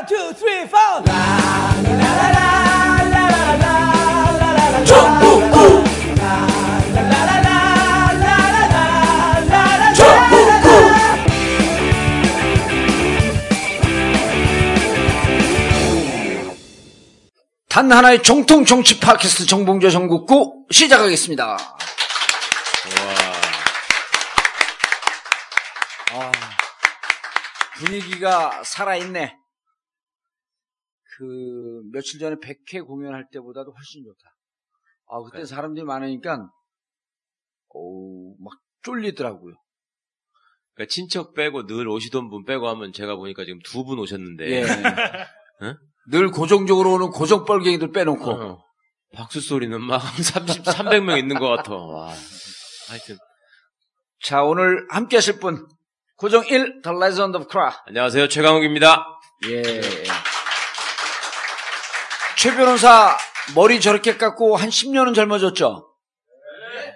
One, two, three, four. 단 하나의 정통 정치 팟캐스트 정봉재 전국구 시작하겠습니다. 아, 분위기가 살아있네. 그 며칠 전에 100회 공연할 때보다도 훨씬 좋다. 아 그때 사람들이 많으니까 어우 막 쫄리더라고요. 그러니까 친척 빼고 늘 오시던 분 빼고 하면 제가 보니까 지금 두 분 오셨는데 예. 응? 늘 고정적으로 오는 고정 뻘갱이들 빼놓고 어, 박수 소리는 막 30, 300명 있는 것 같아. 와. 하여튼 자 오늘 함께 하실 분 고정 1 The Legend of Kra 안녕하세요 최강욱입니다. 예. 최 변호사 머리 저렇게 깎고 한 10년은 젊어졌죠?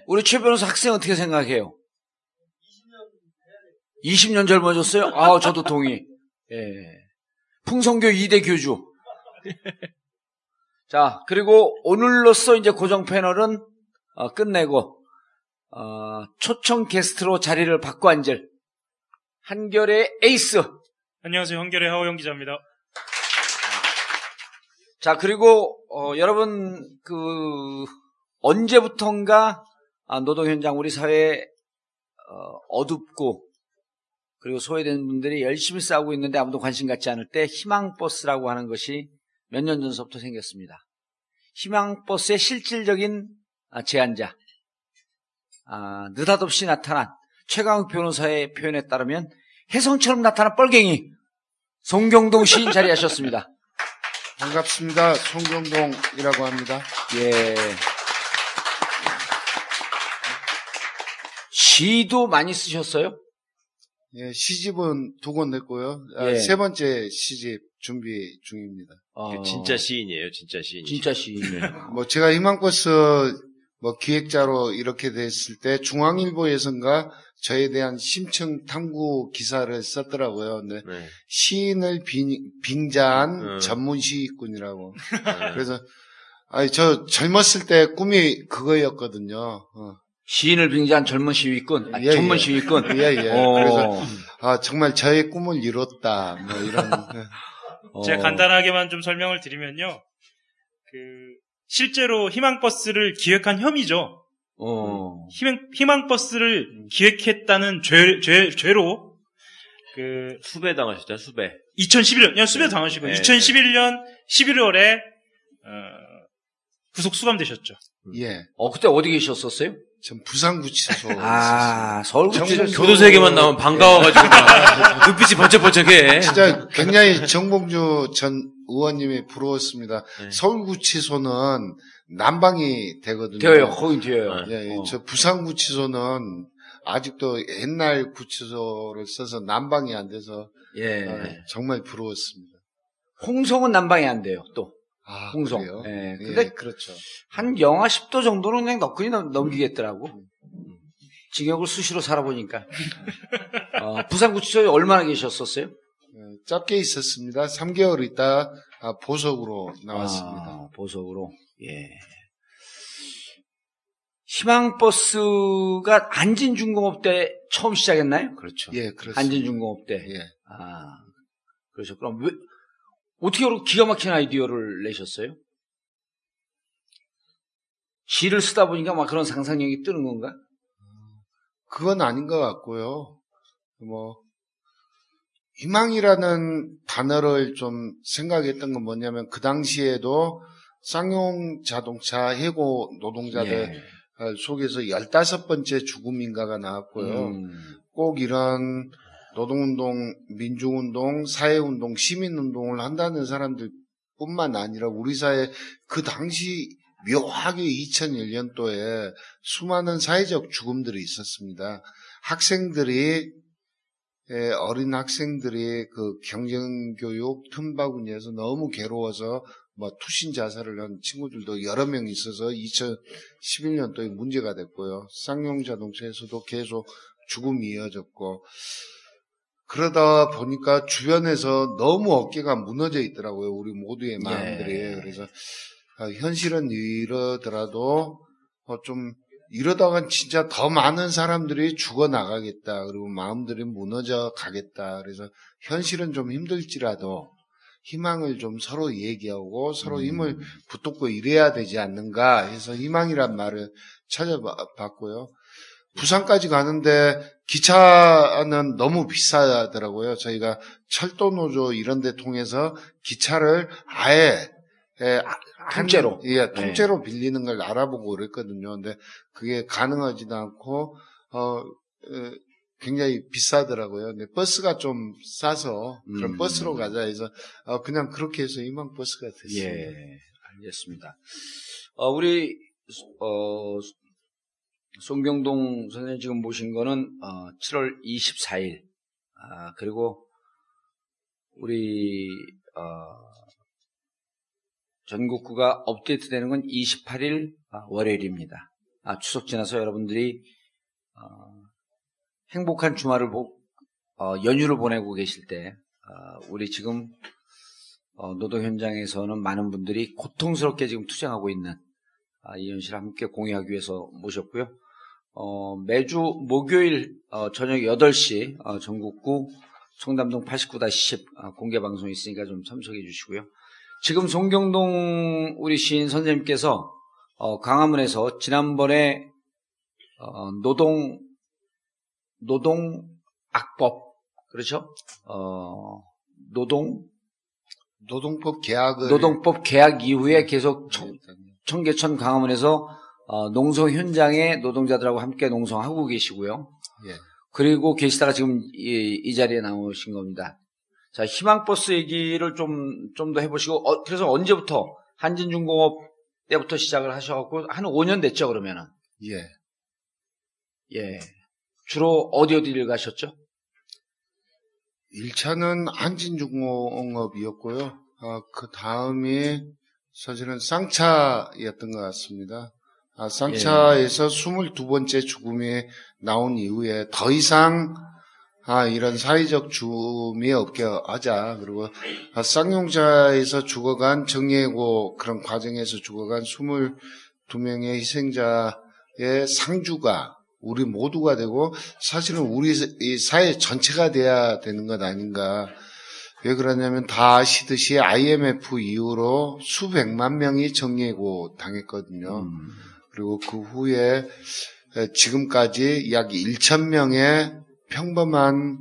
우리 최 변호사 학생 어떻게 생각해요? 20년 젊어졌어요? 아, 저도 동의. 예. 풍성교 2대 교주. 자, 그리고 오늘로써 이제 고정 패널은 어, 끝내고 어, 초청 게스트로 자리를 바꿔 앉을 한결의 에이스 안녕하세요. 한결의 하호영 기자입니다. 자, 그리고, 어, 여러분, 그, 언제부턴가, 아, 노동 현장 우리 사회에, 어, 어둡고, 그리고 소외된 분들이 열심히 싸우고 있는데 아무도 관심 갖지 않을 때 희망 버스라고 하는 것이 몇 년 전서부터 생겼습니다. 희망 버스의 실질적인 아, 제안자, 아, 느닷없이 나타난 최강욱 변호사의 표현에 따르면 혜성처럼 나타난 뻘갱이, 송경동 시인 자리하셨습니다. 반갑습니다. 송경동이라고 합니다. 예. 시도 많이 쓰셨어요? 예, 시집은 두 권 냈고요. 아, 예. 세 번째 시집 준비 중입니다. 어, 진짜 시인이에요. 진짜 시인. 진짜 시인이에요. 뭐 제가 희망버스 뭐 기획자로 이렇게 됐을 때 중앙일보에선가 저에 대한 심층 탐구 기사를 썼더라고요. 근데 네. 시인을 빙, 빙자한 음. 전문 시인꾼이라고. 네. 그래서 아니 저 젊었을 때 꿈이 그거였거든요. 어. 시인을 빙자한 젊은 시위꾼, 아, 예, 전문 예. 시위꾼. 예, 예. 어. 그래서 아 정말 저의 꿈을 이뤘다. 뭐 이런. 어. 제가 간단하게만 좀 설명을 드리면요. 그 실제로 희망버스를 기획한 혐의죠. 어. 희망, 희망 버스를 기획했다는 죄, 죄, 죄로 그 수배 당하셨죠. 수배. 2011년, 야, 수배 당하시고 네, 2011년 11월에 어, 구속 수감되셨죠. 예. 어, 그때 어디 계셨었어요? 전 부산구치소. 아, 서울구치소. 교도소에게만 나오면 반가워가지고 막 눈빛이 번쩍번쩍해. 진짜 굉장히 정봉주 전 의원님이 부러웠습니다. 네. 서울구치소는 난방이 되거든요. 되어요, 거긴 되어요. 예, 예. 어. 저 부산구치소는 아직도 옛날 구치소를 써서 난방이 안 돼서 예. 아, 정말 부러웠습니다. 홍성은 난방이 안 돼요, 또. 아, 홍성. 그래요? 예. 예, 근데 그렇죠. 한 영하 10도 정도는 그냥 너끈히 넘- 넘기겠더라고. 징역을 수시로 살아보니까. 어, 부산구치소에 얼마나 계셨었어요? 예, 짧게 있었습니다. 3개월 있다 아, 보석으로 나왔습니다. 아, 보석으로. 예. 희망버스가 안진중공업 때 처음 시작했나요? 그렇죠. 예, 그렇습니다. 안진중공업 때. 예. 아, 그러셨 그럼 왜, 어떻게 기가 막힌 아이디어를 내셨어요? 시를 쓰다 보니까 막 그런 상상력이 뜨는 건가? 그건 아닌 것 같고요. 뭐 희망이라는 단어를 좀 생각했던 건 뭐냐면 그 당시에도 쌍용 자동차 해고 노동자들 예. 속에서 15번째 죽음인가가 나왔고요. 음, 꼭 이런 노동운동, 민주운동, 사회운동, 시민운동을 한다는 사람들 뿐만 아니라 우리 사회 그 당시 묘하게 2001년도에 수많은 사회적 죽음들이 있었습니다. 학생들이 예, 어린 학생들이 그 경쟁교육 틈바구니에서 너무 괴로워서 뭐 투신 자살을 한 친구들도 여러 명 있어서 2011년도에 문제가 됐고요. 쌍용 자동차에서도 계속 죽음이 이어졌고 그러다 보니까 주변에서 너무 어깨가 무너져 있더라고요. 우리 모두의 마음들이. 예. 그래서 아, 현실은 이러더라도 어, 좀 이러다간 진짜 더 많은 사람들이 죽어 나가겠다. 그리고 마음들이 무너져 가겠다. 그래서 현실은 좀 힘들지라도 희망을 좀 서로 얘기하고 서로 음. 힘을 붙잡고 이래야 되지 않는가 해서 희망이란 말을 찾아봤고요. 부산까지 가는데 기차는 너무 비싸더라고요. 저희가 철도 노조 이런 데 통해서 기차를 아예 예, 한- 통째로. 예, 통째로 빌리는 걸 알아보고 그랬거든요. 근데 그게 가능하지도 않고 어, 에, 굉장히 비싸더라고요. 근데 버스가 좀 싸서 그럼 음. 버스로 가자 해서 어, 그냥 그렇게 해서 희망 버스가 됐습니다. 예, 알겠습니다. 어, 우리, 어, 송병동 선생님 지금 모신 거는, 어, 7월 24일. 아, 그리고, 우리, 어, 전국구가 업데이트 되는 건 28일 아, 월요일입니다. 아, 추석 지나서 여러분들이, 어, 행복한 주말을 보, 어, 연휴를 보내고 계실 때, 어, 우리 지금 어, 노동 현장에서는 많은 분들이 고통스럽게 지금 투쟁하고 있는 아, 이 현실을 함께 공유하기 위해서 모셨고요. 어, 매주 목요일 어, 저녁 8시 어, 전국구 청담동 89-10 아, 공개 방송이 있으니까 좀 참석해 주시고요. 지금 송경동 우리 시인 선생님께서 어, 강화문에서 지난번에 어, 노동 노동 악법 그렇죠? 어, 노동 노동법 계약을 노동법 계약 이후에 계속 청, 네. 청계천 강화문에서 어, 농성 현장에 노동자들하고 함께 농성하고 계시고요. 예. 그리고 계시다가 지금 이, 이 자리에 나오신 겁니다. 자, 희망버스 얘기를 좀, 좀 더 해보시고, 어, 그래서 언제부터, 한진중공업 때부터 시작을 하셔갖고, 한 5년 됐죠, 그러면은. 예. 예. 주로 어디 어디를 가셨죠? 1차는 한진중공업이었고요. 아, 그 다음이 사실은 쌍차였던 것 같습니다. 아, 쌍차에서 22번째 죽음이 나온 이후에 더 이상 아, 이런 사회적 죽음이 없게 하자. 그리고 아, 쌍용차에서 죽어간 정예고 그런 과정에서 죽어간 22명의 희생자의 상주가 우리 모두가 되고 사실은 우리 이 사회 전체가 돼야 되는 것 아닌가. 왜 그러냐면 다 아시듯이 IMF 이후로 수백만 명이 정예고 당했거든요. 음. 그리고 그 후에 에, 지금까지 약 1천 명의 평범한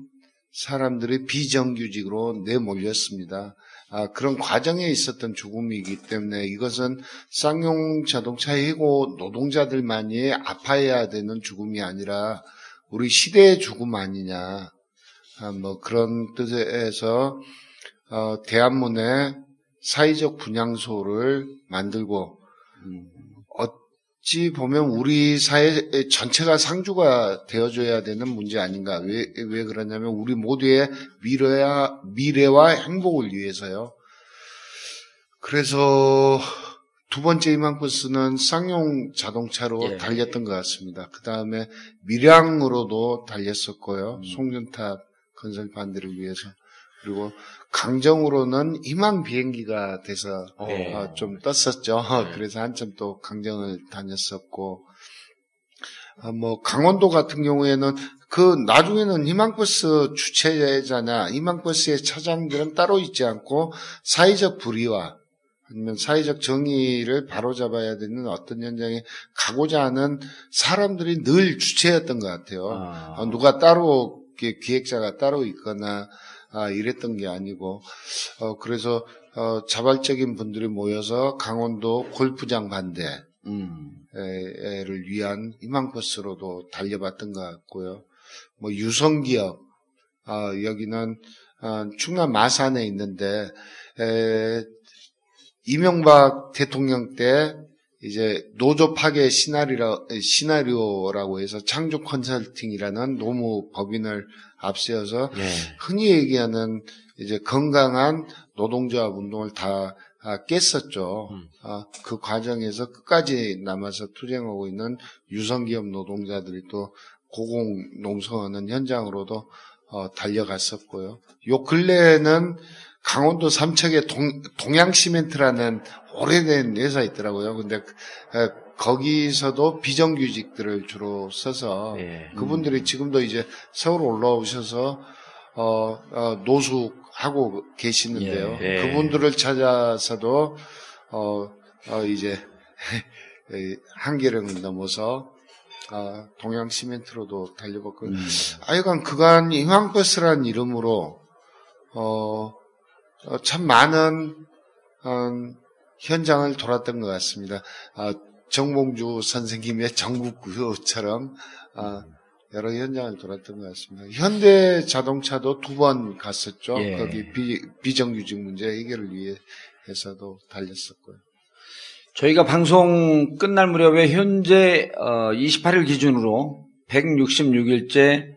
사람들이 비정규직으로 내몰렸습니다. 아, 그런 과정에 있었던 죽음이기 때문에 이것은 쌍용 자동차 해고 노동자들만이 아파해야 되는 죽음이 아니라 우리 시대의 죽음 아니냐. 아, 뭐 그런 뜻에서 어, 대한문의 사회적 분향소를 만들고 음. 어찌 보면 우리 사회 전체가 상주가 되어줘야 되는 문제 아닌가. 왜, 왜 그러냐면 우리 모두의 미래와, 미래와 행복을 위해서요. 그래서 두 번째 희망버스는 쌍용 자동차로 예. 달렸던 것 같습니다. 그 다음에 밀양으로도 달렸었고요. 음. 송전탑 건설 반대를 위해서. 그리고 강정으로는 희망 비행기가 돼서 네. 어, 좀 떴었죠. 그래서 한참 또 강정을 다녔었고, 아, 뭐 강원도 같은 경우에는 그 나중에는 희망버스 주최자나 희망버스의 차장들은 따로 있지 않고 사회적 불의와 아니면 사회적 정의를 바로잡아야 되는 어떤 현장에 가고자 하는 사람들이 늘 주체였던 것 같아요. 아. 어, 누가 따로 기획자가 따로 있거나 아, 이랬던 게 아니고 어, 그래서 어, 자발적인 분들이 모여서 강원도 골프장 반대 음. 를 위한 희망버스로도 달려봤던 것 같고요. 뭐 유성기업 아, 여기는 아, 충남 마산에 있는데 에, 이명박 대통령 때 이제 노조 파괴 시나리오, 시나리오라고 해서 창조 컨설팅이라는 노무 법인을 앞세워서 예. 흔히 얘기하는 이제 건강한 노동조합 운동을 다 아, 깼었죠. 음. 아, 그 과정에서 끝까지 남아서 투쟁하고 있는 유성기업 노동자들이 또 고공 농성하는 현장으로도 어, 달려갔었고요. 요 근래에는 강원도 삼척에 동, 동양시멘트라는 오래된 회사 있더라고요. 근데 에, 거기서도 비정규직들을 주로 써서 예. 그분들이 지금도 이제 서울 올라오셔서 어, 어, 노숙하고 계시는데요. 예. 그분들을 찾아서도 어, 어, 이제 이 한계를 넘어서 아, 동양 시멘트로도 달려봤고 음. 하여간 그간 희망버스라는 이름으로 어, 어, 참 많은 어, 현장을 돌았던 것 같습니다. 아, 정봉주 선생님의 전국구호처럼 아, 여러 현장을 돌았던 것 같습니다. 현대 자동차도 두 번 갔었죠. 예. 거기 비, 비정규직 문제 해결을 위해서도 달렸었고요. 저희가 방송 끝날 무렵에 현재 28일 기준으로 166일째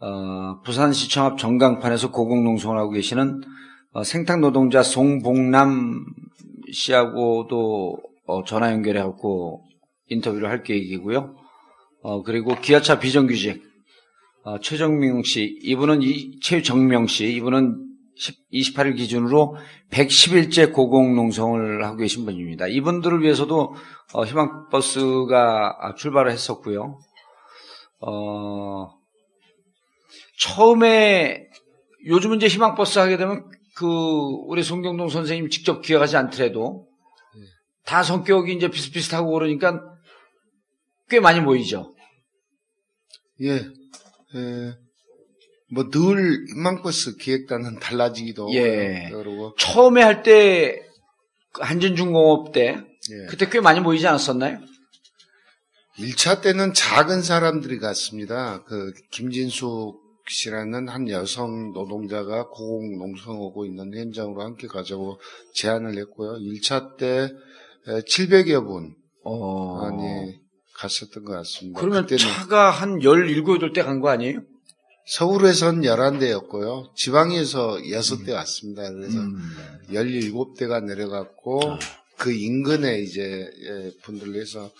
어, 부산시청 앞 정강판에서 고공농성을 하고 계시는 어, 생탁 노동자 송봉남 씨하고도 어, 전화 연결해갖고 인터뷰를 할 계획이고요. 어, 그리고 기아차 비정규직 어, 최정명 씨, 이분은 이, 최정명 씨, 이분은 28일 기준으로 110일째 고공농성을 하고 계신 분입니다. 이분들을 위해서도 어, 희망버스가 출발을 했었고요. 어, 처음에 요즘은 이제 희망버스 하게 되면 그 우리 송경동 선생님 직접 기획하지 않더라도 다 성격이 이제 비슷비슷하고 그러니까 꽤 많이 모이죠. 예, 예, 뭐늘 희망버스 기획단은 달라지기도 예. 그러고 처음에 할 때 한진중공업 때 예. 그때 꽤 많이 모이지 않았었나요? 1차 때는 작은 사람들이 갔습니다. 그 김진숙 씨라는 한 여성 노동자가 고공 농성하고 있는 현장으로 함께 가자고 제안을 했고요. 1차 때 700여 분 어. 많이 갔었던 것 같습니다. 그러면 차가 한 17, 8대 간 거 아니에요? 서울에선 11대였고요. 지방에서 6대 왔습니다. 그래서 음. 17대가 내려갔고 그 인근에 이제 예, 분들로 해서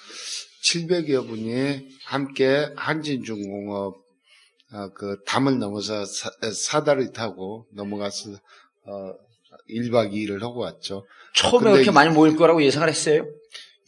700여 분이 함께 한진중공업 아, 그 담을 넘어서 사, 사다리 타고 넘어가서 어, 1박 2일을 하고 왔죠. 처음에 그렇게 이- 많이 모일 거라고 예상을 했어요?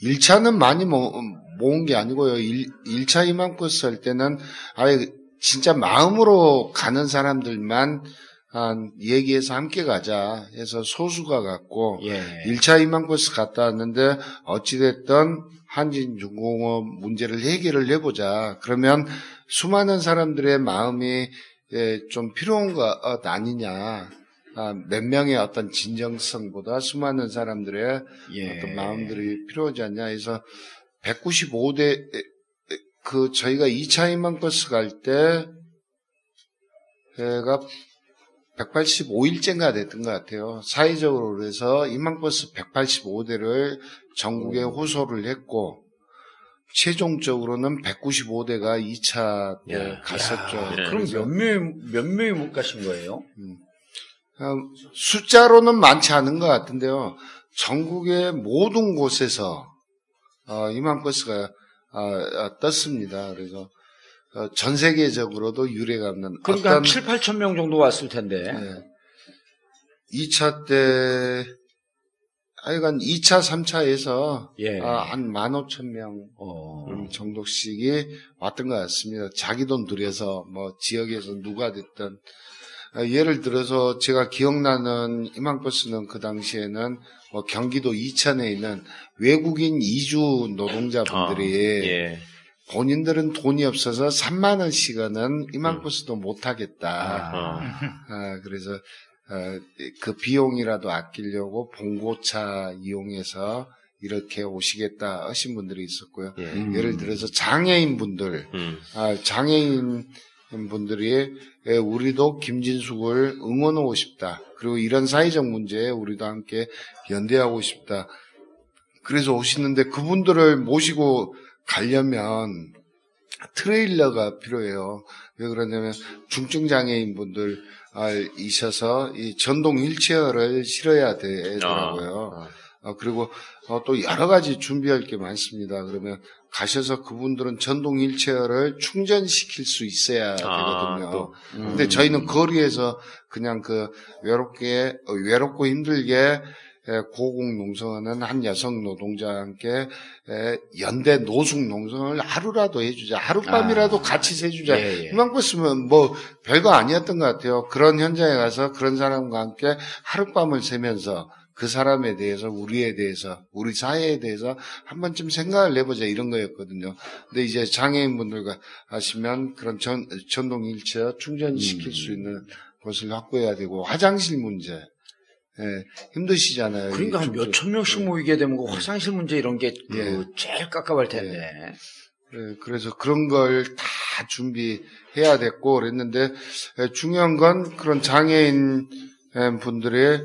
1차는 많이 모, 모은 게 아니고요. 1, 차 희망버스 할 때는 아예 진짜 마음으로 가는 사람들만 한 얘기해서 함께 가자 해서 소수가 갔고 예. 1차 희망버스 갔다 왔는데 어찌됐든 한진중공업 문제를 해결을 해보자. 그러면 수많은 사람들의 마음이 예, 좀 필요한 것 아니냐. 아, 몇 명의 어떤 진정성보다 수많은 사람들의 예. 어떤 마음들이 필요하지 않냐 해서 195대 그 저희가 2차 희망버스 갈 때가 185일째인가 됐던 것 같아요. 사회적으로 그래서 희망버스 185대를 전국에 호소를 했고 최종적으로는 195대가 2차 때 야, 갔었죠. 야, 예. 그럼 몇 명이, 몇 명이 못 가신 거예요? 어, 숫자로는 많지 않은 것 같은데요. 전국의 모든 곳에서 어, 희망버스가 어, 어, 떴습니다. 그래서 어, 전 세계적으로도 유례가 없는 그러니까 어떤 한 7, 8천 명 정도 왔을 텐데. 예, 2차 때 하여간 2차, 3차에서 예. 한 15,000명 어. 정도씩이 왔던 것 같습니다. 자기 돈 들여서 뭐 지역에서 누가 됐든 아, 예를 들어서 제가 기억나는 희망버스는 그 당시에는 뭐 경기도 이천에 있는 외국인 이주 노동자분들이 아, 예. 본인들은 돈이 없어서 3만 원씩은 희망버스도 못 하겠다. 어. 아, 그래서 어, 그 비용이라도 아끼려고 봉고차 이용해서 이렇게 오시겠다 하신 분들이 있었고요. 예. 음. 예를 들어서 장애인 분들, 음. 아, 장애인 분들이 예, 우리도 김진숙을 응원하고 싶다. 그리고 이런 사회적 문제에 우리도 함께 연대하고 싶다. 그래서 오시는데 그분들을 모시고 가려면 트레일러가 필요해요. 왜 그러냐면 중증 장애인 분들 아, 이셔서 이 전동 휠체어를 실어야 되더라고요. 아, 어, 그리고 어, 또 여러 가지 준비할 게 많습니다. 그러면 가셔서 그분들은 전동 휠체어를 충전시킬 수 있어야 아, 되거든요. 또. 근데 저희는 거리에서 그냥 그 외롭게 어, 외롭고 힘들게 에, 고공 농성하는 한 여성 노동자와 함께 에, 연대 노숙 농성을 하루라도 해주자. 하룻밤이라도 아. 같이 세주자. 예, 예. 희망 버스면 뭐 별거 아니었던 것 같아요. 그런 현장에 가서 그런 사람과 함께 하룻밤을 새면서 그 사람에 대해서 우리에 대해서 우리 사회에 대해서 한 번쯤 생각을 해보자 이런 거였거든요. 근데 이제 장애인분들과 하시면 그런 전, 전동 휠체어 충전시킬 음. 수 있는 곳을 확보해야 되고 화장실 문제 예, 힘드시잖아요. 그러니까 한이몇천 명씩 모이게 되면 그 화장실 문제 이런 게그 예. 제일 깝깝할 텐데. 예, 그래서 그런 걸 다 준비해야 됐고 그랬는데 예, 중요한 건 그런 장애인 예, 분들의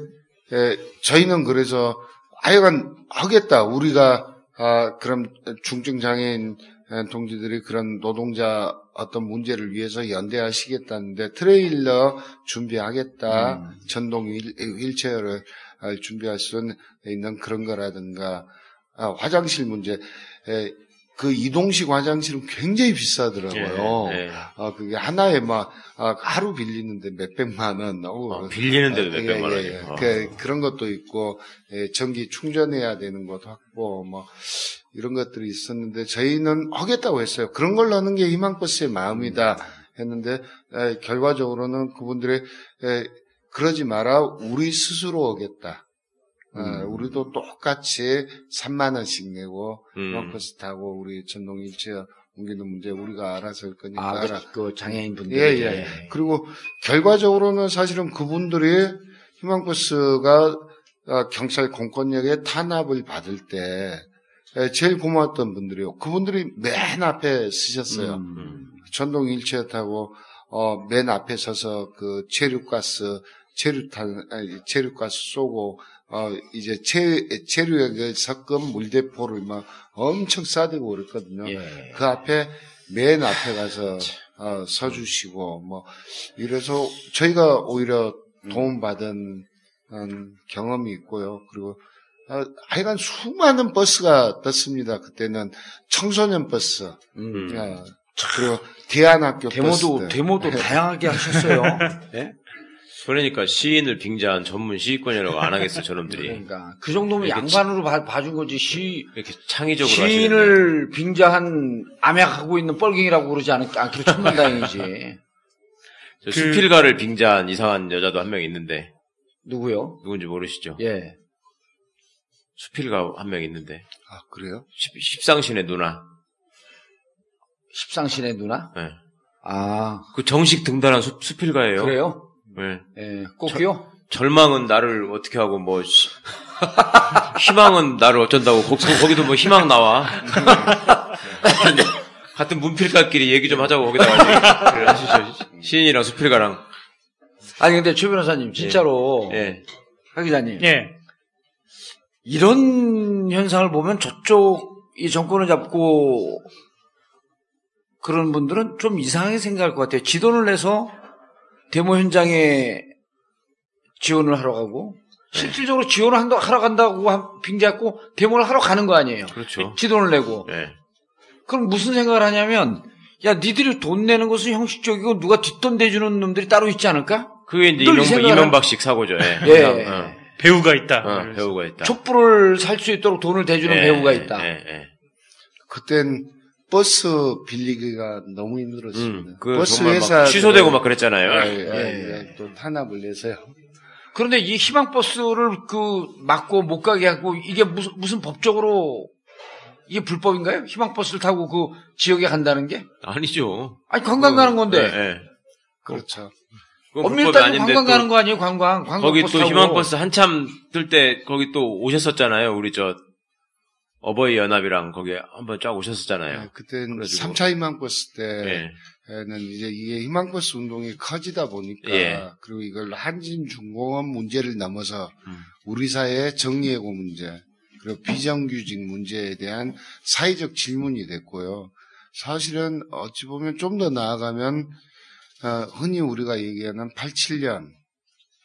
예, 저희는 그래서 하여간 하겠다 우리가 아, 그런 중증 장애인 예, 동지들이 그런 노동자 어떤 문제를 위해서 연대하시겠다는데 트레일러 준비하겠다. 음. 전동 휠, 휠체어를 아, 준비할 수 있는 그런 거라든가. 아, 화장실 문제. 에, 그 이동식 화장실은 굉장히 비싸더라고요. 예, 예. 아, 그게 하나에 막, 아, 하루 빌리는데 몇백만 원. 어, 빌리는데도 아, 몇백만 예, 원이. 예, 예. 어. 그, 그런 것도 있고, 예, 전기 충전해야 되는 것 확보, 뭐, 이런 것들이 있었는데, 저희는 하겠다고 했어요. 그런 걸로 하는 게 희망버스의 마음이다. 했는데, 에, 결과적으로는 그분들의, 에, 그러지 마라, 우리 스스로 오겠다. 어, 음. 우리도 똑같이 3만 원씩 내고, 음. 희망버스 타고, 우리 전동 일체어 옮기는 문제 우리가 알아서 할 거니까. 아, 알아. 그, 그 장애인분들. 예, 예. 그리고 결과적으로는 사실은 그분들이 희망버스가 어, 경찰 공권력의 탄압을 받을 때 에, 제일 고마웠던 분들이요. 그분들이 맨 앞에 쓰셨어요. 음. 전동 휠체어 타고 어, 맨 앞에 서서 그 체류가스 체류탄 아니, 체류가스 쏘고 어, 이제 체 체류의 그 섞은 물대포를 막 엄청 쏴대고 그랬거든요. 예. 그 앞에 맨 앞에 가서 어, 서주시고 뭐 이래서 저희가 오히려 도움받은 음, 경험이 있고요. 그리고 어, 하여간 수많은 버스가 떴습니다. 그때는 청소년 버스, 음. 어, 그리고 대안학교 데모도, 버스들. 데모도 다양하게 하셨어요. 예? 그러니까 시인을 빙자한 전문 시인권이라고 안 하겠어, 저놈들이. 그러니까. 그 정도면 양반으로 봐, 봐준 거지. 시, 이렇게 창의적으로 하시는. 시인을 빙자한 암약하고 있는 뻘갱이라고 그러지 않, 않기로 천만 다행이지. 저 수필가를 빙자한 이상한 여자도 한 명 있는데 누구요? 누군지 모르시죠? 예. 수필가 한 명 있는데 아 그래요? 십, 십상신의 누나. 십상신의 누나? 예. 아, 그 정식 등단한 수, 수필가예요. 그래요? 예. 예. 꼭요? 절망은 나를 어떻게 하고 뭐 시- 희망은 나를 어쩐다고 거, 기도 뭐 희망 나와. 같은 문필가끼리 얘기 좀 하자고 거기다가 얘기를 하시죠. 시인이랑 수필가랑. 아니, 근데 최 변호사님, 진짜로. 예. 하 기자님. 예. 이런 현상을 보면 저쪽 이 정권을 잡고 그런 분들은 좀 이상하게 생각할 것 같아요. 지돈을 내서 데모 현장에 지원을 하러 가고 실질적으로 지원을 한다, 하러 간다고 한- 빙자했고 데모를 하러 가는 거 아니에요. 그렇죠. 지돈을 내고 예. 그럼 무슨 생각을 하냐면 야 니들이 돈 내는 것은 형식적이고 누가 뒷돈 대주는 놈들이 따로 있지 않을까? 그게 이제 늘 이명, 생각을 이명 박식 사고죠. 예. 예. 항상, 배우가 있다. 어, 어, 배우가 있다. 촛불을 살 수 있도록 돈을 대주는 예, 배우가 예, 있다. 예, 예. 그땐 버스 빌리기가 너무 힘들었습니다. 음, 그 버스 회사 막 취소되고 막 그랬잖아요. 예, 예, 예. 예, 또 탄압을 내서요. 그런데 이 희망 버스를 그 막고 못 가게 하고 이게 무슨 무슨 법적으로 이게 불법인가요? 희망 버스를 타고 그 지역에 간다는 게? 아니죠. 아니 관광 가는 예, 건데 예. 그렇죠. 그건 엄밀히 따지면 아닌데 관광 또 가는 거 아니에요? 관광 관광 거기 버스 또 타고. 희망 버스 한참 뜰 때 거기 또 오셨었잖아요. 우리 저 어버이 연합이랑 거기 한번 쫙 오셨었잖아요. 예, 그땐 그래가지고. 3차 희망버스 예. 때는 이제 이게 희망버스 운동이 커지다 보니까 예. 그리고 이걸 한진 중공업 문제를 넘어서 음. 우리 사회의 정리해고 문제 그리고 비정규직 문제에 대한 사회적 질문이 됐고요. 사실은 어찌 보면 좀 더 나아가면 어, 흔히 우리가 얘기하는 87년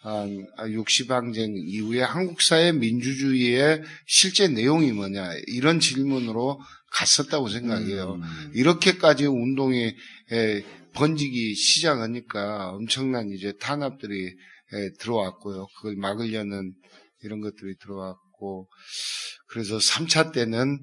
60항쟁 이후에 한국 사회 민주주의의 실제 내용이 뭐냐 이런 질문으로 갔었다고 생각해요. 음. 이렇게까지 운동이 에, 번지기 시작하니까 엄청난 이제 탄압들이 에, 들어왔고요. 그걸 막으려는 이런 것들이 들어왔고 그래서 3차 때는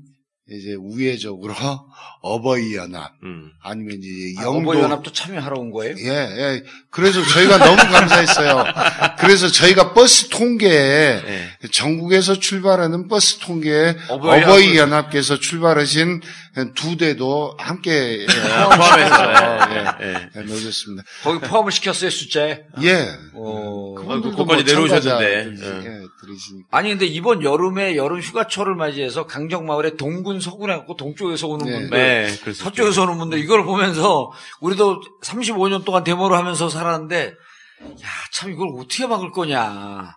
이제 우회적으로 어버이 연합 음. 아니면 이제 아, 영도 어버이 연합도 참여하러 온 거예요? 예, 예. 그래서 저희가 너무 감사했어요. 그래서 저희가 버스 통계에 예. 전국에서 출발하는 버스 통계에 어버이 어버이, 연합께서 출발하신 두 대도 함께 예, 포함해서 예, 예. 예. 예, 넣어줬습니다. 거기 포함을 시켰어요, 숫자에? 예. 어. 그분들도 거기까지 내려오셨는데. 예. 예, 들으시니까. 아니 근데 이번 여름에 여름 휴가철을 맞이해서 강정마을에 동군 서군 해갖고 동쪽에서 오는 네. 분들 네, 그래서 서쪽에서 오는 분들 이걸 보면서 우리도 35년 동안 데모를 하면서 살았는데 야 참 이걸 어떻게 막을 거냐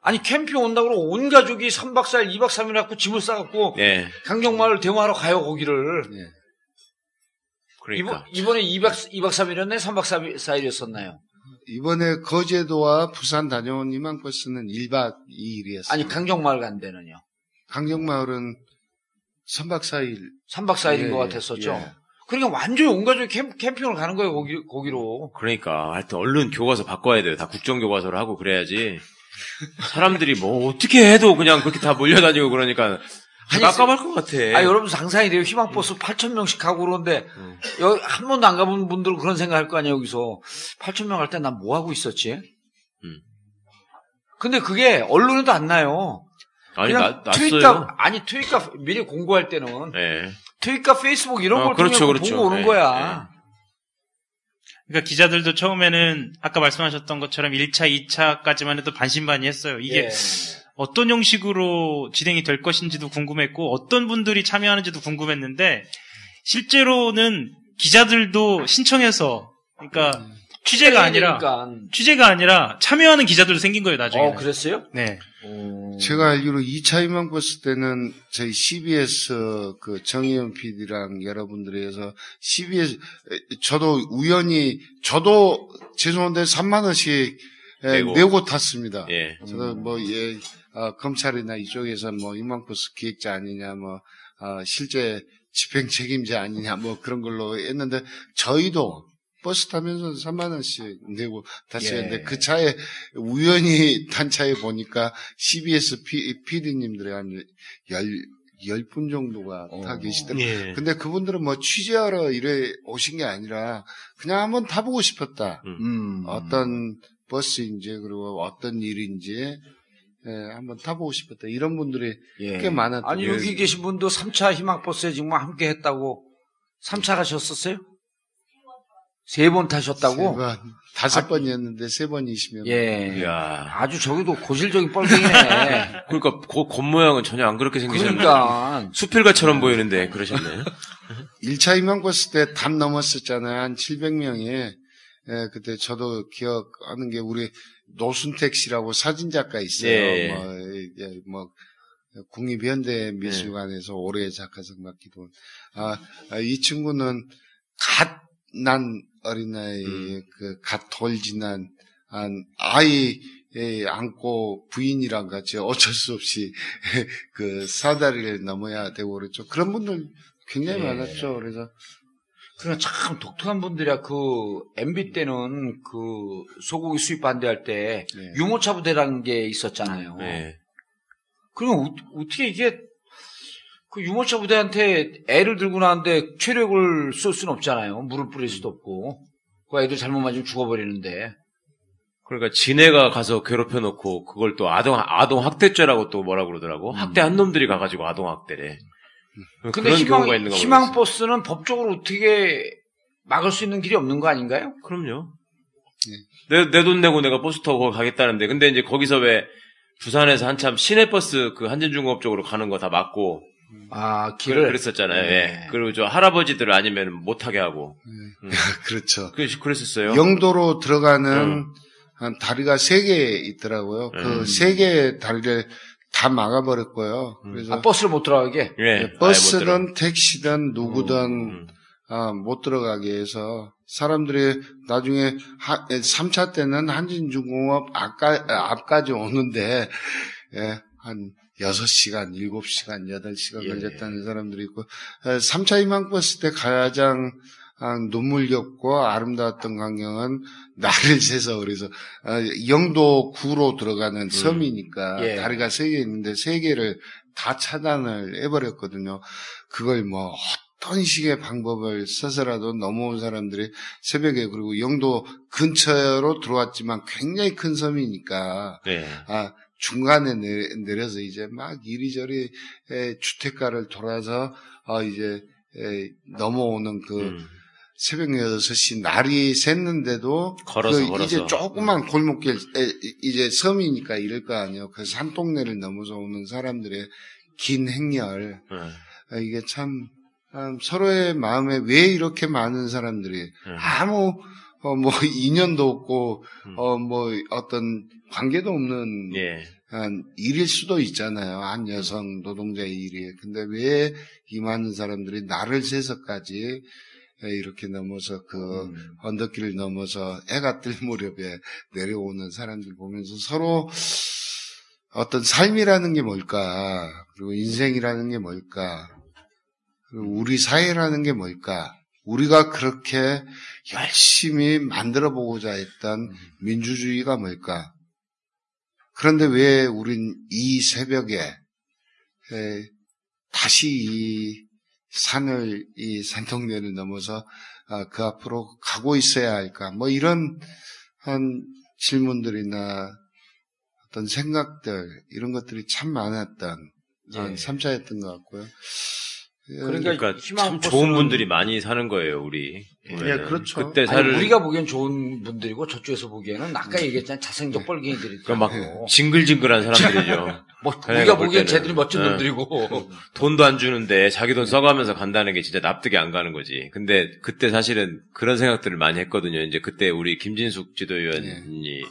아니 캠핑 온다고 그러고 온 가족이 3박 4일 2박 3일 갖고 짐을 싸갖고 예. 강정마을 데모하러 가요 거기를 예. 그러니까. 이번, 이번 에 2박, 2박 3일이었나요? 3박 4일이었었나요? 이번에 거제도와 부산 다녀온 희망버스는 1박 2일이었어요. 아니 강정마을 간 데는요 강정마을은 3박 4일. 3박 4일인 예, 것 예, 같았었죠 예. 그러니까 완전히 온 가족이 캠, 캠핑을 가는 거예요 거기, 거기로 그러니까 하여튼 얼른 교과서 바꿔야 돼요. 다 국정 교과서를 하고 그래야지. 사람들이 뭐 어떻게 해도 그냥 그렇게 다 몰려다니고 그러니까 아니, 깜깜할 것 같아. 아, 여러분 상상이 돼요. 희망버스 8,000명씩 가고 그러는데, 음. 여기 한 번도 안 가본 분들은 그런 생각 할 거 아니에요, 여기서. 8,000명 할 때 난 뭐 하고 있었지? 음. 근데 그게 언론에도 안 나요. 아니 그냥 나, 트윗과, 났어요. 아니, 트윗과 미리 공고할 때는 예. 트윗과 페이스북 이런 어, 걸 그렇죠, 통해 그렇죠. 보고 오는 예, 거야. 그러니까 기자들도 처음에는 아까 말씀하셨던 것처럼 1차, 2차까지만 해도 반신반의했어요. 이게 예. 어떤 형식으로 진행이 될 것인지도 궁금했고 어떤 분들이 참여하는지도 궁금했는데 실제로는 기자들도 신청해서 그러니까 취재가 아니라 그러니까. 취재가 아니라 참여하는 기자들도 생긴 거예요 나중에. 어, 그랬어요? 네. 오. 제가 알기로 2차 희망 버스 때는 저희 CBS 그 정의연 PD랑 여러분들이 해서 CBS 에, 저도 우연히 저도 죄송한데 3만 원씩 에, 내고. 내고, 탔습니다. 예. 저도 뭐 예, 어, 검찰이나 이쪽에서 뭐 희망 버스 기획자 아니냐 뭐 어, 실제 집행 책임자 아니냐 뭐 그런 걸로 했는데 저희도 버스 타면서 3만 원씩 내고 탔었는데 예. 그 차에 우연히 탄 차에 보니까 CBS P, PD님들이 한 열, 열분 정도가 타 어. 계시더라고요. 예. 근데 그분들은 뭐 취재하러 이래 오신 게 아니라 그냥 한번 타보고 싶었다. 음. 어떤 버스인지 그리고 어떤 일인지 예, 한번 타보고 싶었다. 이런 분들이 예. 꽤 많았던 아니, 예. 여기 계신 분도 3차 희망버스에 지금 함께 했다고. 3차 가셨었어요? 세 번 타셨다고? 세 번, 다섯 번이었는데 세 번이시면 예. 이야. 아주 저기도 고질적인 뻘갱이네. 그러니까 그 겉모양은 전혀 안 그렇게 생기셨는데 그러니까. 수필가처럼 보이는데 그러셨네. 1차 희망버스 때담 넘었었잖아요. 한 700명이. 예, 그때 저도 기억하는 게 우리 노순택 씨라고 사진작가 있어요. 예. 뭐, 예, 뭐, 국립현대 미술관에서 올해 작가상 받기도. 한. 아, 아, 이 친구는 갓 난 어린아이, 음. 그, 갓 돌 지난, 한, 아이, 에 안고 부인이랑 같이 어쩔 수 없이 그 사다리를 넘어야 되고 그랬죠. 그런 분들 굉장히 예. 많았죠. 그래서 그러나 참 독특한 분들이야. 그, MB 때는 그, 소고기 수입 반대할 때, 네. 유모차 부대라는 게 있었잖아요. 예. 그러면 어, 어떻게 이게, 그 유모차 부대한테 애를 들고 나왔는데 체력을 쏠 수는 없잖아요. 물을 뿌릴 수도 없고. 그 애들 잘못 맞으면 죽어버리는데. 그러니까 지네가 가서 괴롭혀 놓고 그걸 또 아동 아동 학대죄라고 또 뭐라 그러더라고. 학대한 놈들이 가 가지고 아동 학대래. 근데 희망, 희망 버스는 법적으로 어떻게 막을 수 있는 길이 없는 거 아닌가요? 그럼요. 내내 돈 내고 내가 버스 타고 가겠다는데 근데 이제 거기서 왜 부산에서 한참 시내버스 그 한진중공업 쪽으로 가는 거 다 막고 아, 그, 길을. 그랬었잖아요. 네. 예. 그리고 저 할아버지들 아니면 못 타게 하고 음. 그렇죠. 그 그랬었어요. 영도로 들어가는 음. 한 다리가 세 개 있더라고요. 음. 그세개 다리를 다 막아버렸고요. 음. 그래서 아, 버스를 못 들어가게? 예. 버스든 택시든 누구든 음. 아, 못 들어가게 해서 사람들이 나중에 3차 때는 한진중공업 앞까, 앞까지 오는데 예, 한 6시간, 7시간, 8시간 예. 걸렸다는 사람들이 있고 3차 희망버스 때 가장 아, 눈물겹고 아름다웠던 광경은 나를 세서 그래서 아, 영도 구로 들어가는 섬이니까 예. 다리가 세 개 있는데 세 개를 다 차단을 해버렸거든요. 그걸 뭐 어떤 식의 방법을 써서라도 넘어온 사람들이 새벽에 그리고 영도 근처로 들어왔지만 굉장히 큰 섬이니까 네. 아 중간에 내, 내려서 이제 막 이리저리 에, 주택가를 돌아서 어, 이제 에, 넘어오는 그 음. 새벽 6시 날이 샜는데도 걸어서, 그 걸어서. 이제 조그만 골목길 에, 이제 섬이니까 이럴 거 아니에요. 그 산동네를 넘어서 오는 사람들의 긴 행렬 네. 아, 이게 참 아, 서로의 마음에 왜 이렇게 많은 사람들이 네. 아무 어, 뭐 인연도 없고 음. 어뭐 어떤 관계도 없는 예. 한 일일 수도 있잖아요. 한 여성 노동자의 일이. 근데 왜 이 많은 사람들이 나를 세서까지 이렇게 넘어서 그 음. 언덕길을 넘어서 해가 뜰 무렵에 내려오는 사람들 보면서 서로 어떤 삶이라는 게 뭘까, 그리고 인생이라는 게 뭘까, 우리 사회라는 게 뭘까, 우리가 그렇게 열심히 만들어 보고자 했던 민주주의가 뭘까, 그런데 왜 우린 이 새벽에 에, 다시 이 산을 이 산동네를 넘어서 아, 그 앞으로 가고 있어야 할까? 뭐 이런 한 질문들이나 어떤 생각들 이런 것들이 참 많았던 예. 한 3차였던 것 같고요. 그러니까 그러니까 희망 참 좋은 분들이 많이 사는 거예요, 우리. 예, 보면은. 그렇죠. 그때 아니, 살을 우리가 보기엔 좋은 분들이고 저쪽에서 보기에는 아까 얘기했잖아요. 자생적 뻘갱이들이. 그러니까 막 징글징글한 사람들이죠. 뭐 우리가 볼 보기엔 때는. 쟤들이 멋진 네. 놈들이고. 돈도 안 주는데 자기 돈 써가면서 간다는 게 진짜 납득이 안 가는 거지. 근데 그때 사실은 그런 생각들을 많이 했거든요. 이제 그때 우리 김진숙 지도위원이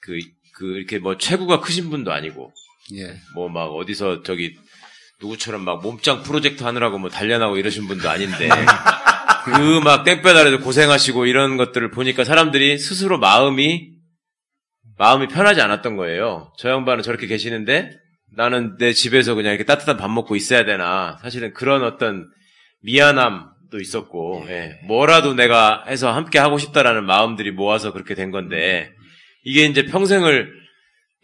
그, 그 이렇게 뭐 체구가 크신 분도 아니고 예. 뭐 막 어디서 저기 누구처럼 막 몸짱 프로젝트 하느라고 뭐 단련하고 이러신 분도 아닌데 그 막 땡볕 아래서 고생하시고 이런 것들을 보니까 사람들이 스스로 마음이 마음이 편하지 않았던 거예요. 저 양반은 저렇게 계시는데 나는 내 집에서 그냥 이렇게 따뜻한 밥 먹고 있어야 되나. 사실은 그런 어떤 미안함도 있었고, 예. 뭐라도 내가 해서 함께 하고 싶다라는 마음들이 모아서 그렇게 된 건데, 이게 이제 평생을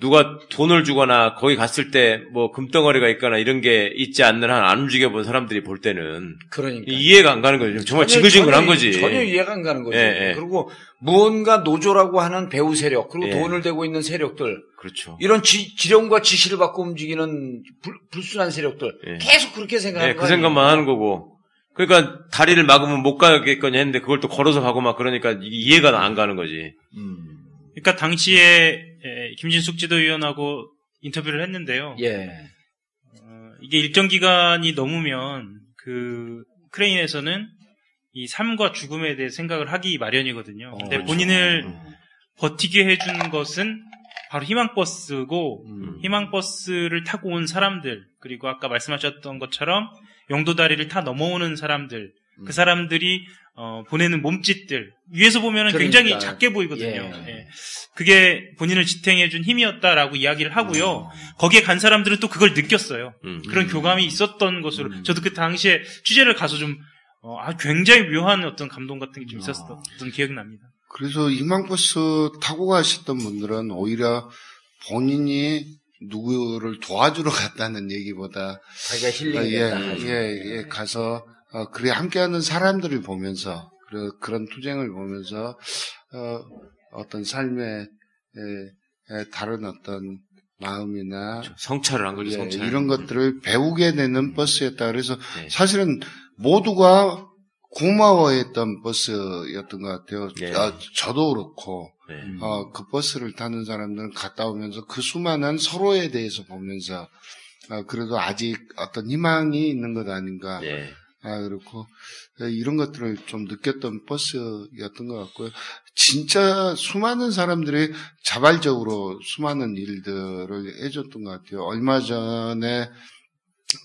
누가 돈을 주거나 거기 갔을 때 뭐 금덩어리가 있거나 이런 게 있지 않는 한 안 움직여 본 사람들이 볼 때는 그러니까. 이해가 안 가는 거죠. 정말 전혀- 징글징글한 전혀- 거지. 전혀 이해가 안 가는 거죠. 예, 예. 그리고 무언가 노조라고 하는 배후 세력, 그리고 예. 돈을 대고 있는 세력들, 그렇죠. 이런 지, 지령과 지시를 받고 움직이는 불, 순한 세력들, 예. 계속 그렇게 생각하는 네, 거그 생각만? 하는 거고. 그러니까 다리를 막으면 못 가겠거니 했는데 그걸 또 걸어서 가고 막 그러니까 이해가 안 가는 거지. 음. 그러니까 당시에 에, 김진숙 지도위원하고 인터뷰를 했는데요. 예. 어, 이게 일정 기간이 넘으면 그 크레인에서는 이 삶과 죽음에 대해 생각을 하기 마련이거든요. 근데 그렇죠. 본인을 음. 버티게 해준 것은 바로 희망버스고 음. 희망버스를 타고 온 사람들 그리고 아까 말씀하셨던 것처럼 영도다리를 타 넘어오는 사람들 음. 그 사람들이 어, 보내는 몸짓들 위에서 보면은 그러니까. 굉장히 작게 보이거든요. 예. 예. 그게 본인을 지탱해준 힘이었다라고 이야기를 하고요. 음. 거기에 간 사람들은 또 그걸 느꼈어요. 음. 그런 교감이 있었던 것으로 음. 저도 그 당시에 취재를 가서 좀 어, 아, 굉장히 묘한 어떤 감동 같은 게좀 아. 있었던 기억이 납니다. 그래서 희망버스 타고 가셨던 분들은 오히려 본인이 누구를 도와주러 갔다는 얘기보다 자기가 아, 힐링이 예, 됐다. 예, 예, 가서, 어, 그래, 함께하는 사람들을 보면서, 그, 그런 투쟁을 보면서, 어, 어떤 삶의, 에, 에, 다른 어떤 마음이나, 성찰을 한 거죠, 예, 성찰. 이런 것들을 배우게 되는 버스였다. 그래서 네. 사실은 모두가 고마워했던 버스였던 것 같아요. 예. 아, 저도 그렇고, 네. 어, 그 버스를 타는 사람들은 갔다 오면서 그 수많은 서로에 대해서 보면서 아, 그래도 아직 어떤 희망이 있는 것 아닌가. 예. 아, 그렇고 예, 이런 것들을 좀 느꼈던 버스였던 것 같고요. 진짜 수많은 사람들이 자발적으로 수많은 일들을 해줬던 것 같아요. 얼마 전에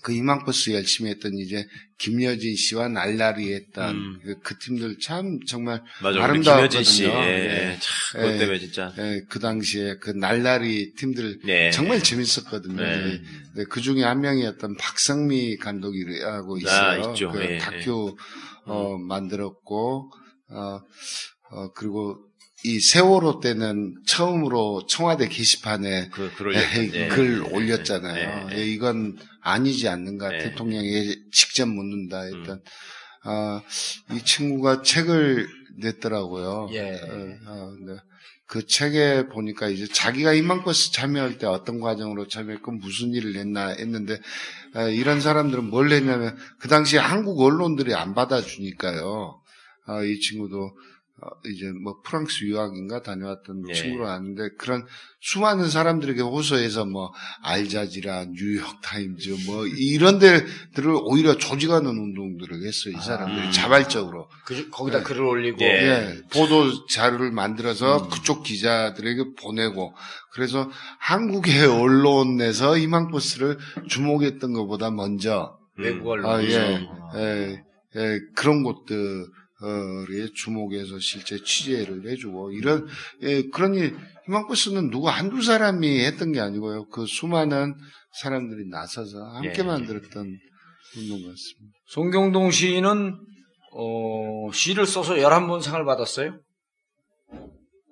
그 희망버스 열심히 했던 이제 김여진 씨와 날라리 했던 음. 그, 그 팀들 참 정말 아름다웠거든요. 김여진 씨. 예, 예. 예. 참, 그것 예. 때문에 진짜. 예, 그 당시에 그 날라리 팀들 네. 정말 재밌었거든요. 네. 네, 그 중에 한 명이었던 박성미 감독이라고 있어요. 아, 있죠. 그 예, 음. 다큐 어, 만들었고 어, 어, 그리고 이 세월호 때는 처음으로 청와대 게시판에 그, 예, 예, 글 예, 올렸잖아요. 예, 예. 예, 이건 아니지 않는가. 예. 대통령이 직접 묻는다 음. 했던. 아, 이 친구가 책을 냈더라고요. 예. 어, 네. 그 책에 보니까 이제 자기가 희망버스 참여할 때 어떤 과정으로 참여했고 무슨 일을 했나 했는데 아, 이런 사람들은 뭘 했냐면 그 당시에 한국 언론들이 안 받아주니까요. 아, 이 친구도 어, 이제 뭐 프랑스 유학인가 다녀왔던 예. 친구로 아는데 그런 수많은 사람들에게 호소해서 뭐 알자지라 뉴욕 타임즈 뭐 이런 데들을 오히려 조직하는 운동들을 했어요 이 사람들이 아. 자발적으로 그, 거기다 네. 글을 올리고. 예. 예, 보도 자료를 만들어서 음. 그쪽 기자들에게 보내고 그래서 한국의 언론에서 희망버스를 주목했던 것보다 먼저 외국 음. 언론. 아, 예, 아. 예, 예, 그런 곳들 에 주목해서 실제 취재를 해주고 이런 예, 그러니 희망버스는 누구 한두 사람이 했던 게 아니고요 그 수많은 사람들이 나서서 함께 예. 만들었던 운동 같습니다. 송경동 시인은 어, 시를 써서 11번 상을 받았어요.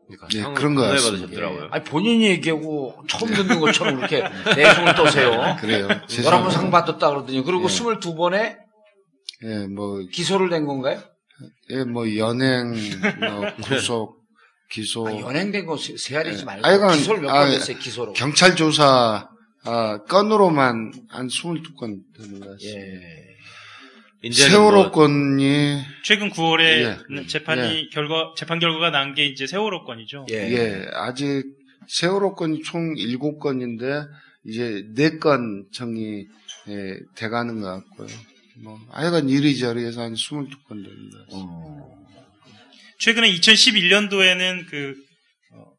그러니까 예, 그런 것 상을 같습니다. 받으셨더라고요. 아니 본인이 얘기하고 처음 듣는 것처럼 그렇게 내숭을 떠세요. 그래요. 11번 상 받았다 그러더니 그리고 예. 22번에 예, 뭐 기소를 된 건가요? 예, 뭐 연행, 뭐 구속, 기소, 아, 연행된 거 세- 세알이지 예. 말고 아 이건, 기소를 몇 아, 번 했어요 기소로. 경찰 조사 아, 건으로만 한 22건 되는 것 같습니다. 예. 세월호 뭐 건이 최근 9월에 예. 재판이 결과 재판 결과가 난 게 이제 세월호 건이죠. 예. 예, 아직 세월호 건이 총 7건인데 이제 4건 정리 예, 돼가는 것 같고요. 뭐 하여간 이리저리 해서 한 22건 됩니다. 어. 최근에 2011년도에는 그 어,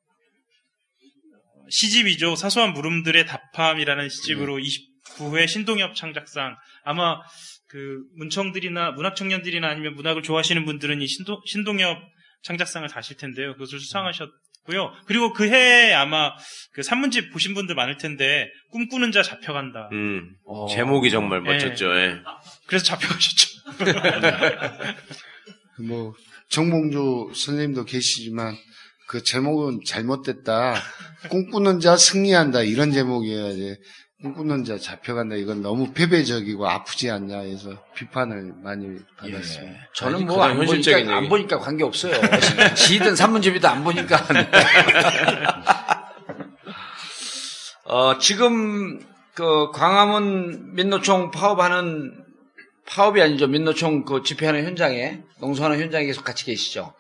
시집이죠. 사소한 물음들의 답함이라는 시집으로 29회 신동엽 창작상 아마 그 문청들이나 문학 청년들이나 아니면 문학을 좋아하시는 분들은 이 신동, 신동엽 창작상을 다실 텐데요. 그것을 수상하셨 고요. 그리고 그 해에 아마 그 산문집 보신 분들 많을 텐데 꿈꾸는 자 잡혀간다. 음, 어. 제목이 정말 멋졌죠. 예. 그래서 잡혀가셨죠. 뭐 정봉주 선생님도 계시지만 그 제목은 잘못됐다. 꿈꾸는 자 승리한다 이런 제목이어야지. 꿈꾸는 자 잡혀간다 이건 너무 패배적이고 아프지 않냐 해서 비판을 많이 받았습니다. 예. 저는 뭐안 현실적인 보니까 안 얘기. 보니까 관계 없어요. 지든 산문집이든 안 보니까. 어, 지금 그 광화문 민노총 파업하는 파업이 아니죠. 민노총 그 집회하는 현장에 농성하는 현장에 계속 같이 계시죠.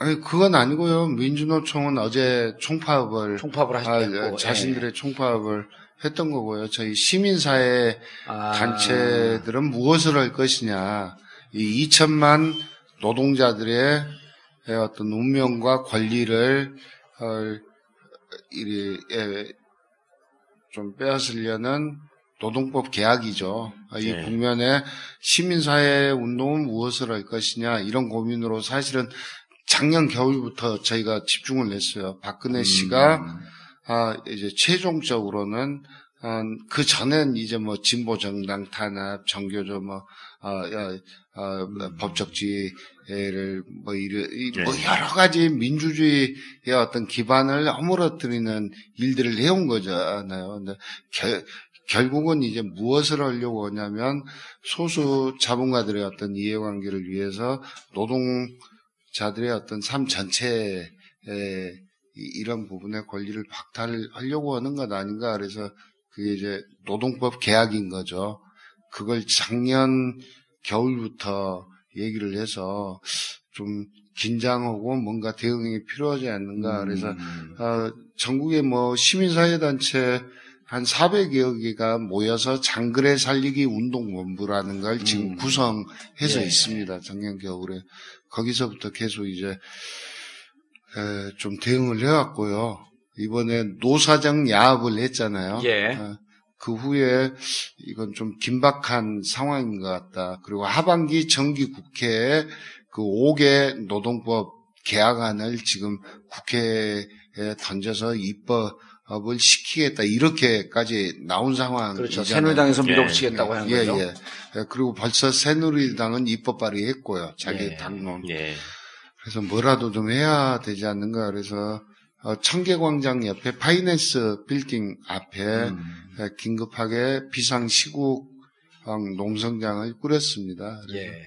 아니 그건 아니고요. 민주노총은 어제 총파업을 총파업을 아, 하셨고 자신들의 총파업을 했던 거고요. 저희 시민사회 아. 단체들은 무엇을 할 것이냐. 이 2천만 노동자들의 어떤 운명과 권리를 어, 좀 빼앗으려는 노동법 개혁이죠. 이 네. 국면에 시민사회 운동은 무엇을 할 것이냐 이런 고민으로 사실은 작년 겨울부터 저희가 집중을 했어요. 박근혜 씨가 음. 아, 이제 최종적으로는 아, 그 전엔 이제 뭐 진보 정당 탄압, 정교조 뭐 아, 야, 아, 법적 지혜를 뭐 이르 이- 뭐 네. 여러 가지 민주주의의 어떤 기반을 허물어뜨리는 일들을 해온 거잖아요. 근데 결, 결국은 이제 무엇을 하려고 하냐면 소수 자본가들의 어떤 이해관계를 위해서 노동자들의 어떤 삶 전체에 이- 이런 부분의 권리를 박탈하려고 하는 것 아닌가. 그래서 그게 이제 노동법 개혁인 거죠. 그걸 작년 겨울부터 얘기를 해서 좀 긴장하고 뭔가 대응이 필요하지 않는가. 그래서 음. 어, 전국에 뭐 시민사회단체 한 400여 개가 모여서 장그래 살리기 운동본부라는 걸 지금 음. 구성해서 예. 있습니다. 작년 겨울에. 거기서부터 계속 이제, 에, 좀 대응을 해왔고요. 이번에 노사정 야합을 했잖아요. 예. 어, 그 후에 이건 좀 긴박한 상황인 것 같다. 그리고 하반기 정기 국회에 그 5개 노동법 개혁안을 지금 국회에 던져서 입법을 시키겠다. 이렇게까지 나온 상황이잖아요. 그렇죠. 새누리당에서 예. 밀어붙이겠다고 하는 예, 거죠. 예. 예, 그리고 벌써 새누리당은 입법 발의했고요. 자기 예. 당론. 예. 그래서 뭐라도 좀 해야 되지 않는가. 그래서 어, 청계광장 옆에 파이낸스 빌딩 앞에 음. 예, 긴급하게 비상시국 어, 농성장을 꾸렸습니다. 그래서 예.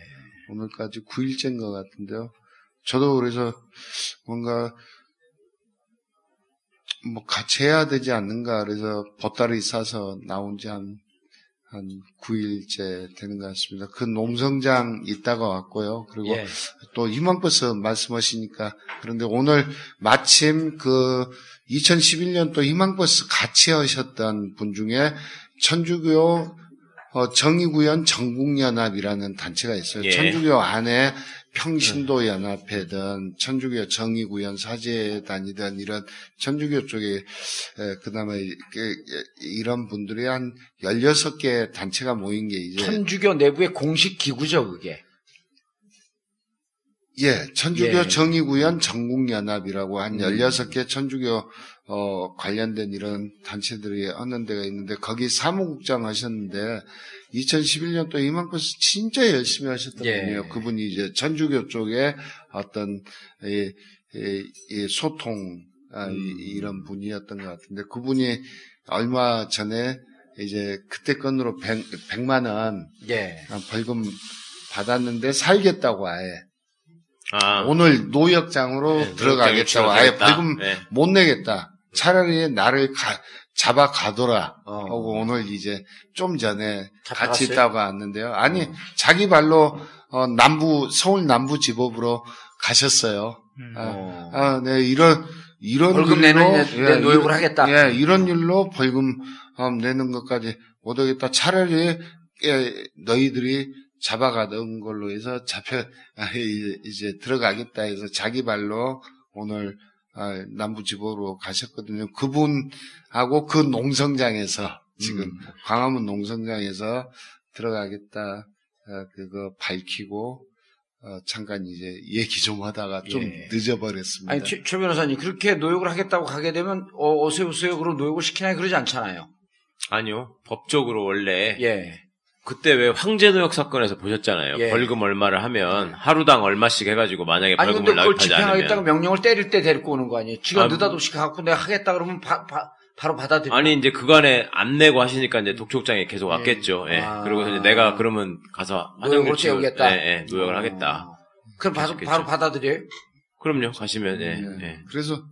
오늘까지 9일째인 것 같은데요. 저도 그래서 뭔가 뭐 같이 해야 되지 않는가 그래서 보따리 싸서 나온 지 한 한 9일째 되는 것 같습니다. 그 농성장 있다가 왔고요. 그리고 예. 또 희망버스 말씀하시니까 그런데 오늘 마침 그 2011년 또 희망버스 같이 하셨던 분 중에 천주교 어, 정의구현 전국연합이라는 단체가 있어요. 예. 천주교 안에 평신도 연합회든 천주교 정의구현 사제단이든 이런 천주교 쪽에 에, 그다음에 이- 그, 이런 분들이 한 16개 단체가 모인 게 이제 천주교 내부의 공식 기구죠, 그게. 예, 천주교 예. 정의구현 전국연합이라고 한 음. 16개 천주교 어, 관련된 이런 단체들이 하는 데가 있는데 거기 사무국장 하셨는데 2011년도 이만큼서 진짜 열심히 하셨던 예. 분이에요. 그분이 이제 천주교 쪽에 어떤 이, 이- 이 소통 아, 이- 음. 이런 분이었던 것 같은데 그분이 얼마 전에 이제 그때 건으로 100, 만 원 예. 벌금 받았는데 살겠다고 아예 아. 오늘 노역장으로 네, 들어가겠다고 노역장에 아예. 벌금 네. 못 내겠다. 차라리 나를 가- 잡아 가둬라. 어. 하고 오늘 이제 좀 전에 같이? 있다고 왔는데요. 아니 어. 자기 발로 어, 남부 서울 남부 지법으로 가셨어요. 음. 아, 어. 아, 네 이런 이런 벌금 일로 내는 내- 내 노역을 이런- 하겠다. 예, 이런 일로 벌금 어, 내는 것까지 못 하겠다. 차라리 예, 너희들이 잡아가던 걸로 해서 잡혀 아, 이제, 이제 들어가겠다 해서 자기 발로 오늘 아, 남부지보로 가셨거든요. 그분하고 그 농성장에서 지금 음. 광화문 농성장에서 들어가겠다 어, 그거 밝히고 어, 잠깐 이제 얘기 좀 하다가 좀 예. 늦어버렸습니다. 아니, 최, 최 변호사님, 그렇게 노역을 하겠다고 가게 되면, 어, 어서 오세요. 그럼 노역을 시키나 그러지 않잖아요. 아니요. 법적으로 원래 예. 그때 왜 황제노역 사건에서 보셨잖아요. 예. 벌금 얼마를 하면 하루당 얼마씩 해가지고 만약에 아니, 벌금을 납입하지 집행하겠다고 않으면 명령을 때릴 때 데리고 오는 거 아니에요? 지가 아, 느닷없이 갖고 내가 하겠다 그러면 바, 로 받아들여. 아니 이제 그간에 안 내고 하시니까 이제 독촉장에 계속 왔겠죠. 예. 아. 그리고 이제 내가 그러면 가서 치우- 채우겠다. 예, 예, 노역을 하겠다. 어. 그럼 바로. 바로 받아들여요? 그럼요. 가시면 예. 예. 예. 그래서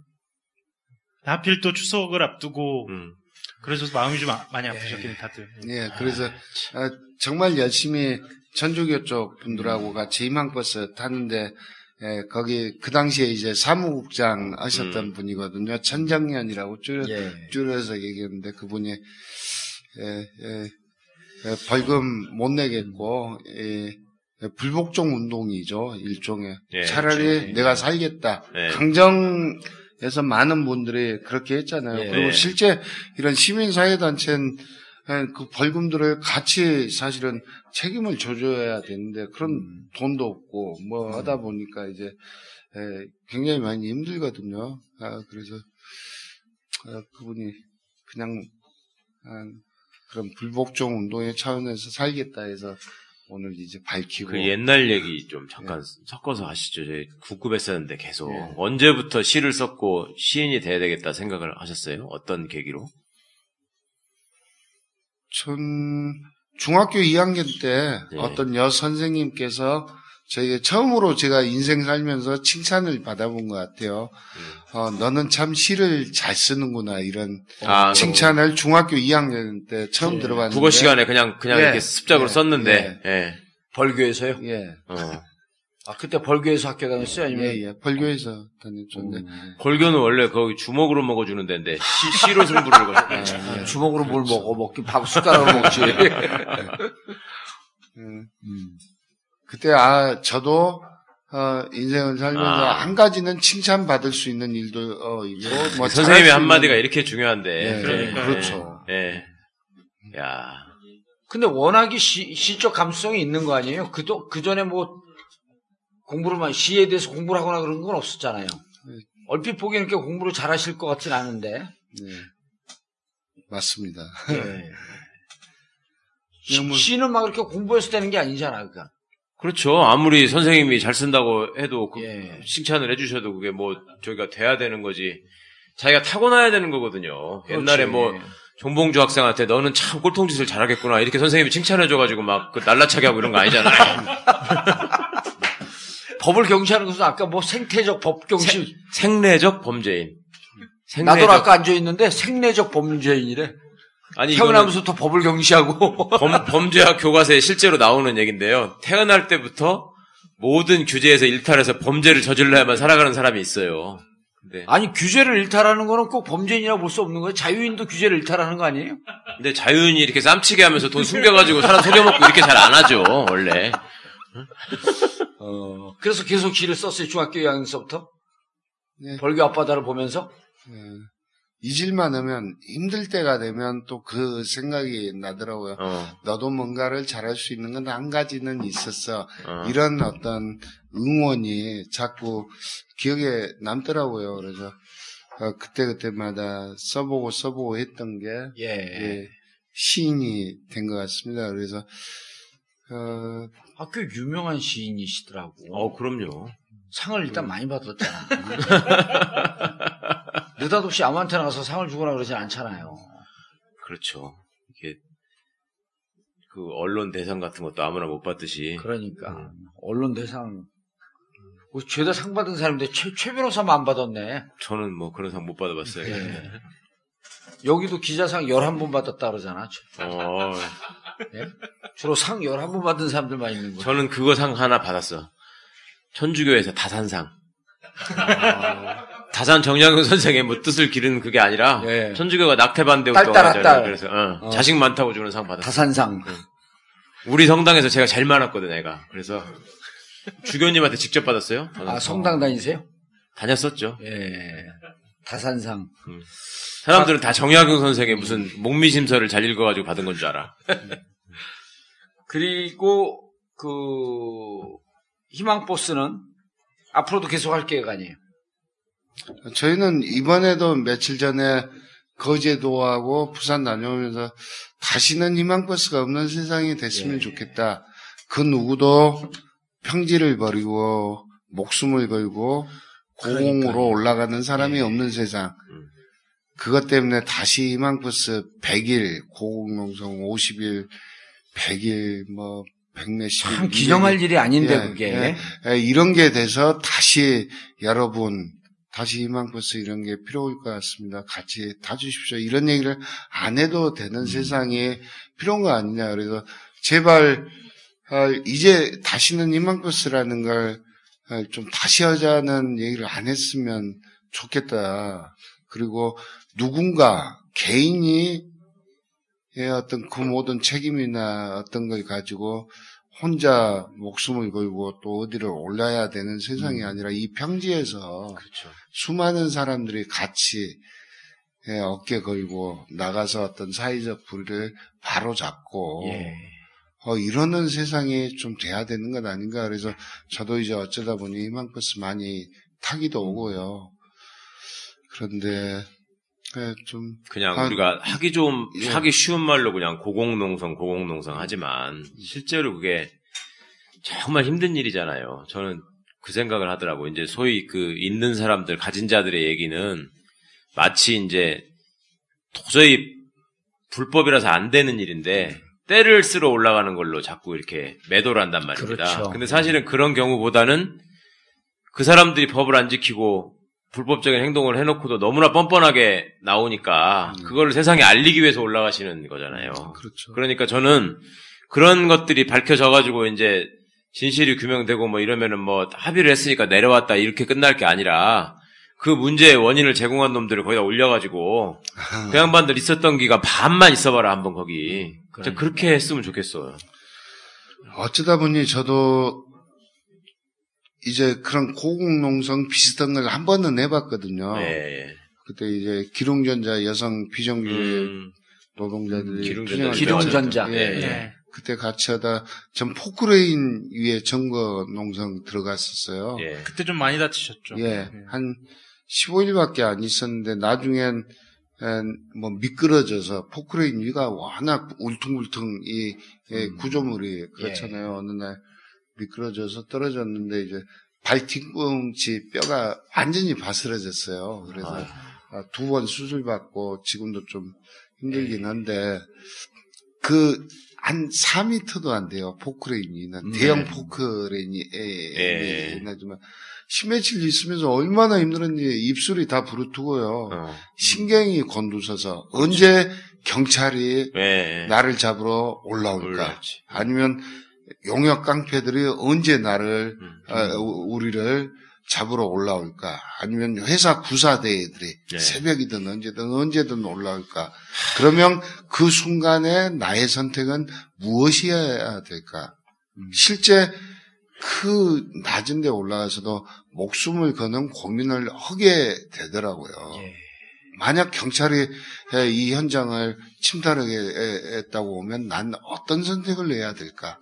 하필 또 추석을 앞두고 음. 그래서 마음이 좀 아- 많이 아프셨긴 다들. 예, 그래서 아, 정말 열심히 천주교 쪽 분들하고 같이 희망버스 타는데 예, 거기 그 당시에 이제 사무국장 하셨던 음. 분이거든요. 천정년이라고 줄여, 예. 줄여서 얘기했는데 그분이 예, 예, 예, 벌금 못 내겠고 예, 예, 불복종 운동이죠 일종의 예, 차라리 그렇죠. 내가 살겠다 예. 강정 에서 많은 분들이 그렇게 했잖아요. 예. 그리고 예. 실제 이런 시민사회단체는 예, 그 벌금들을 같이 사실은 책임을 져줘야 되는데 그런 음. 돈도 없고 뭐 하다 보니까 이제 예, 굉장히 많이 힘들거든요. 아, 그래서 아, 그분이 그냥 아, 그런 불복종 운동의 차원에서 살겠다 해서 오늘 이제 밝히고 그 옛날 얘기 좀 잠깐 섞어서 하시죠. 저희 국급했었는데 계속 예. 언제부터 시를 썼고 시인이 돼야 되겠다 생각을 하셨어요? 어떤 계기로? 전 중학교 2학년 때 예. 어떤 여 선생님께서 저에게 처음으로 제가 인생 살면서 칭찬을 받아본 것 같아요. 어, 너는 참 시를 잘 쓰는구나 이런 아, 칭찬을 중학교 2학년 때 처음 예. 들어봤는데 국어 시간에 그냥 그냥 예. 이렇게 습작으로 예. 썼는데 예. 벌교에서요? 예, 어. 아, 그때 벌교에서 학교 다녔어요? 아니면? 예, 예. 벌교에서 다녔죠. 네. 음. 벌교는 원래 거기 주먹으로 먹어주는 데인데 시, 시로 승부를 걸. 예, 예. 주먹으로 뭘 먹어? 먹긴 밥 숟가락으로 먹지. 음. 음. 그때 아 저도 어, 인생을 살면서 아. 한 가지는 칭찬 받을 수 있는 일도 어, 있고 뭐 선생님의 한마디가 이렇게 중요한데. 예, 그러니까, 그렇죠. 예. 야, 근데 워낙에 시, 시적 감수성이 있는 거 아니에요? 그도, 그 전에 뭐, 공부를 많이, 시에 대해서 공부를 하거나 그런 건 없었잖아요. 얼핏 보기에는 이렇게 공부를 잘 하실 것 같진 않은데. 네. 맞습니다. 예. 시, 시는 막 이렇게 공부해서 되는 게 아니잖아, 그러니까. 그렇죠. 아무리 선생님이 잘 쓴다고 해도 그 예. 칭찬을 해주셔도 그게 뭐 저희가 돼야 되는 거지. 자기가 타고나야 되는 거거든요. 옛날에 그렇지. 뭐 정봉주 학생한테 너는 참 꼴통짓을 잘하겠구나 이렇게 선생님이 칭찬해줘가지고 막 그 날라차게 하고 이런 거 아니잖아요. 법을 경시하는 것은 아까 뭐 생태적 법 경시. 생내적 범죄인. 나도 아까 앉아 있는데 생내적 범죄인이래. 아니 태어나면서부터 법을 경시하고. 범, 범죄학 교과서에 실제로 나오는 얘기인데요. 태어날 때부터 모든 규제에서 일탈해서 범죄를 저질러야만 살아가는 사람이 있어요. 근데, 아니, 규제를 일탈하는 거는 꼭 범죄인이라고 볼 수 없는 거예요. 자유인도 규제를 일탈하는 거 아니에요? 근데 자유인이 이렇게 쌈치게 하면서 돈 숨겨가지고 사람 속여먹고 이렇게 잘 안 하죠, 원래. 어, 그래서 계속 시를 썼어요. 중학교 2학년서부터. 네. 벌교 앞바다를 보면서. 예. 잊을만 하면 힘들 때가 되면 또 그 생각이 나더라고요. 어, 너도 뭔가를 잘할 수 있는 건 한 가지는 있었어. 어. 이런 어떤 응원이 자꾸 기억에 남더라고요. 그래서 어, 그때그때마다 써보고 써보고 했던 게 예. 예, 시인이 된 것 같습니다. 그래서 어, 아, 꽤 유명한 시인이시더라고. 어, 그럼요. 상을 일단 많이 받았잖아. 느닷없이 아무한테나 가서 상을 주거나 그러진 않잖아요. 그렇죠. 이게, 그, 언론 대상 같은 것도 아무나 못 받듯이. 그러니까. 언론 대상. 뭐 죄다 상 받은 사람인데 최, 최 변호사만 안 받았네. 저는 뭐 그런 상 못 받아봤어요. 예. 여기도 기자상 11번 받았다 그러잖아. 어, 예? 주로 상 11번 받은 사람들만 있는 거예요. 저는 그거 상 하나 받았어. 천주교에서 다산상. 다산 정약용 선생의 뭐 뜻을 기르는 그게 아니라 예. 천주교가 낙태 반대 딸, 딸, 운동하잖아요. 딸. 그래서 어, 어. 자식 많다고 주는 상 받았어. 다산상. 우리 성당에서 제가 제일 많았거든, 애가. 그래서 주교님한테 직접 받았어요. 아, 성당 다니세요? 다녔었죠. 예. 다산상. 사람들은 다 정약용 선생의 무슨 목미심서를 잘 읽어가지고 받은 건 줄 알아. 그리고 그 희망버스는 앞으로도 계속 할 계획 아니에요. 저희는 이번에도 며칠 전에 거제도하고 부산 다녀오면서 다시는 희망버스가 없는 세상이 됐으면 예. 좋겠다. 그 누구도 평지를 버리고 목숨을 걸고 고공으로 그러니까요. 올라가는 사람이 예. 없는 세상. 음. 그것 때문에 다시 희망버스 100일, 고공농성 50일, 100일, 뭐, 100몇십 일. 참 기념할 일이 아닌데 예, 그게. 예. 예, 이런 게 돼서 다시 여러분, 다시 희망버스 이런 게 필요할 것 같습니다. 같이 타주십시오. 이런 얘기를 안 해도 되는 음. 세상이 필요한 거 아니냐. 그래서 제발, 아, 이제 다시는 희망버스라는 걸 좀 다시 하자는 얘기를 안 했으면 좋겠다. 그리고 누군가 개인이 예, 어떤 그 모든 책임이나 어떤 걸 가지고 혼자 목숨을 걸고 또 어디를 올라야 되는 세상이 아니라 이 평지에서 그렇죠. 수많은 사람들이 같이 예, 어깨 걸고 나가서 어떤 사회적 불의를 바로 잡고 예. 어, 이러는 세상이 좀 돼야 되는 것 아닌가. 그래서 저도 이제 어쩌다 보니 희망버스 많이 타기도 오고요. 그런데, 예, 좀, 그냥 아, 우리가 하기 좀 예. 하기 쉬운 말로 그냥 고공농성 고공농성 하지만 실제로 그게 정말 힘든 일이잖아요. 저는 그 생각을 하더라고. 이제 소위 그 있는 사람들 가진 자들의 얘기는 마치 이제 도저히 불법이라서 안 되는 일인데 때를 쓰러 올라가는 걸로 자꾸 이렇게 매도를 한단 말입니다. 그렇죠. 근데 사실은 그런 경우보다는 그 사람들이 법을 안 지키고 불법적인 행동을 해놓고도 너무나 뻔뻔하게 나오니까 음. 그걸 세상에 알리기 위해서 올라가시는 거잖아요. 그렇죠. 그러니까 저는 그런 것들이 밝혀져가지고 이제 진실이 규명되고 뭐 이러면은 뭐 합의를 했으니까 내려왔다 이렇게 끝날 게 아니라 그 문제의 원인을 제공한 놈들을 거기다 올려가지고 그 양반들 있었던 기가 반만 있어봐라 한번 거기 그러니까. 그렇게 했으면 좋겠어요. 어쩌다 보니 저도 이제 그런 고공농성 비슷한 걸 한 번은 해봤거든요. 예, 예. 그때 이제 기룡전자 여성 비정규직 음, 노동자들이 기름전자. 투쟁을 기름전자. 예, 예. 네. 그때 같이 하다 전 포크레인 위에 점거 농성 들어갔었어요. 예. 그때 좀 많이 다치셨죠. 예, 네. 한 15일밖에 안 있었는데 나중엔 에, 뭐 미끄러져서 포크레인 위가 워낙 울퉁불퉁 이 예, 음. 구조물이 그렇잖아요. 어느 날 미끄러져서 떨어졌는데 이제 발 뒤꿈치 뼈가 완전히 바스러졌어요. 그래서 아, 두번 수술 받고 지금도 좀 힘들긴 한데 그 한 4미터도 안 돼요. 포크레인이는 네. 대형 포크레인이 예. 하지만 심해질 있으면서 얼마나 힘들었는지 입술이 다 부르트고요. 어. 신경이 곤두서서 언제 경찰이 예. 나를 잡으러 올라올까? 올라왔지. 아니면 용역 깡패들이 언제 나를 음. 아, 우- 우리를 잡으러 올라올까? 아니면 회사 구사대들이 네. 새벽이든 언제든 언제든 올라올까? 그러면 그 순간에 나의 선택은 무엇이어야 될까? 실제 그 낮은 데 올라가서도 목숨을 거는 고민을 하게 되더라고요. 예. 만약 경찰이 이 현장을 침탈하겠다고 오면 난 어떤 선택을 해야 될까?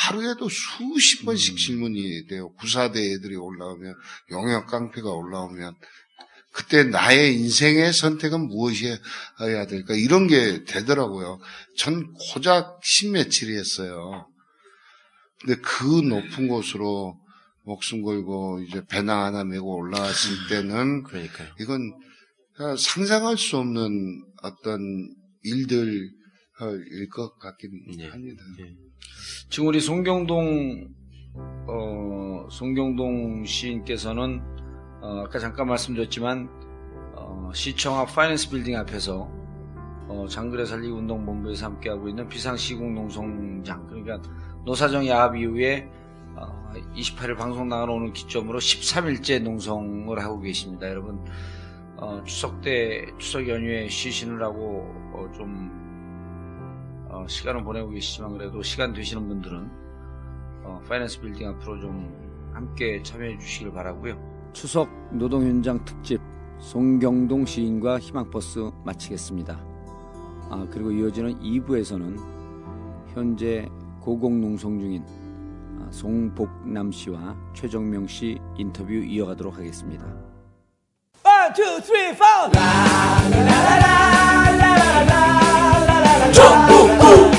하루에도 수십 번씩 질문이 돼요. 구사대 애들이 올라오면, 용역 깡패가 올라오면, 그때 나의 인생의 선택은 무엇이어야 될까? 이런 게 되더라고요. 전 고작 십 며칠이었어요. 근데 그 높은 곳으로 목숨 걸고 이제 배낭 하나 메고 올라왔을 때는 그러니까요. 이건 상상할 수 없는 어떤 일들일 것 같긴 예. 합니다. 예. 지금 우리 송경동 어, 송경동 시인께서는 어, 아까 잠깐 말씀드렸지만 어, 시청 앞 파이낸스 빌딩 앞에서 어, 장그래 살리기 운동 본부에서 함께하고 있는 비상시공 농성장 그러니까 노사정 야합 이후에 어, 28일 방송 나가는 오늘 기점으로 13일째 농성을 하고 계십니다. 여러분 어, 추석 때 추석 연휴에 쉬시느라고 어, 좀 어, 시간을 보내고 계시지만 그래도 시간 되시는 분들은 어, 파이낸스 빌딩 앞으로 좀 함께 참여해 주시길 바라고요. 추석 노동 현장 특집 송경동 시인과 희망버스 마치겠습니다. 아, 그리고 이어지는 2부에서는 현재 고공농성 중인 아, 송복남 씨와 최정명 씨 인터뷰 이어가도록 하겠습니다. 1, 2, 3, 4! 冲！不不。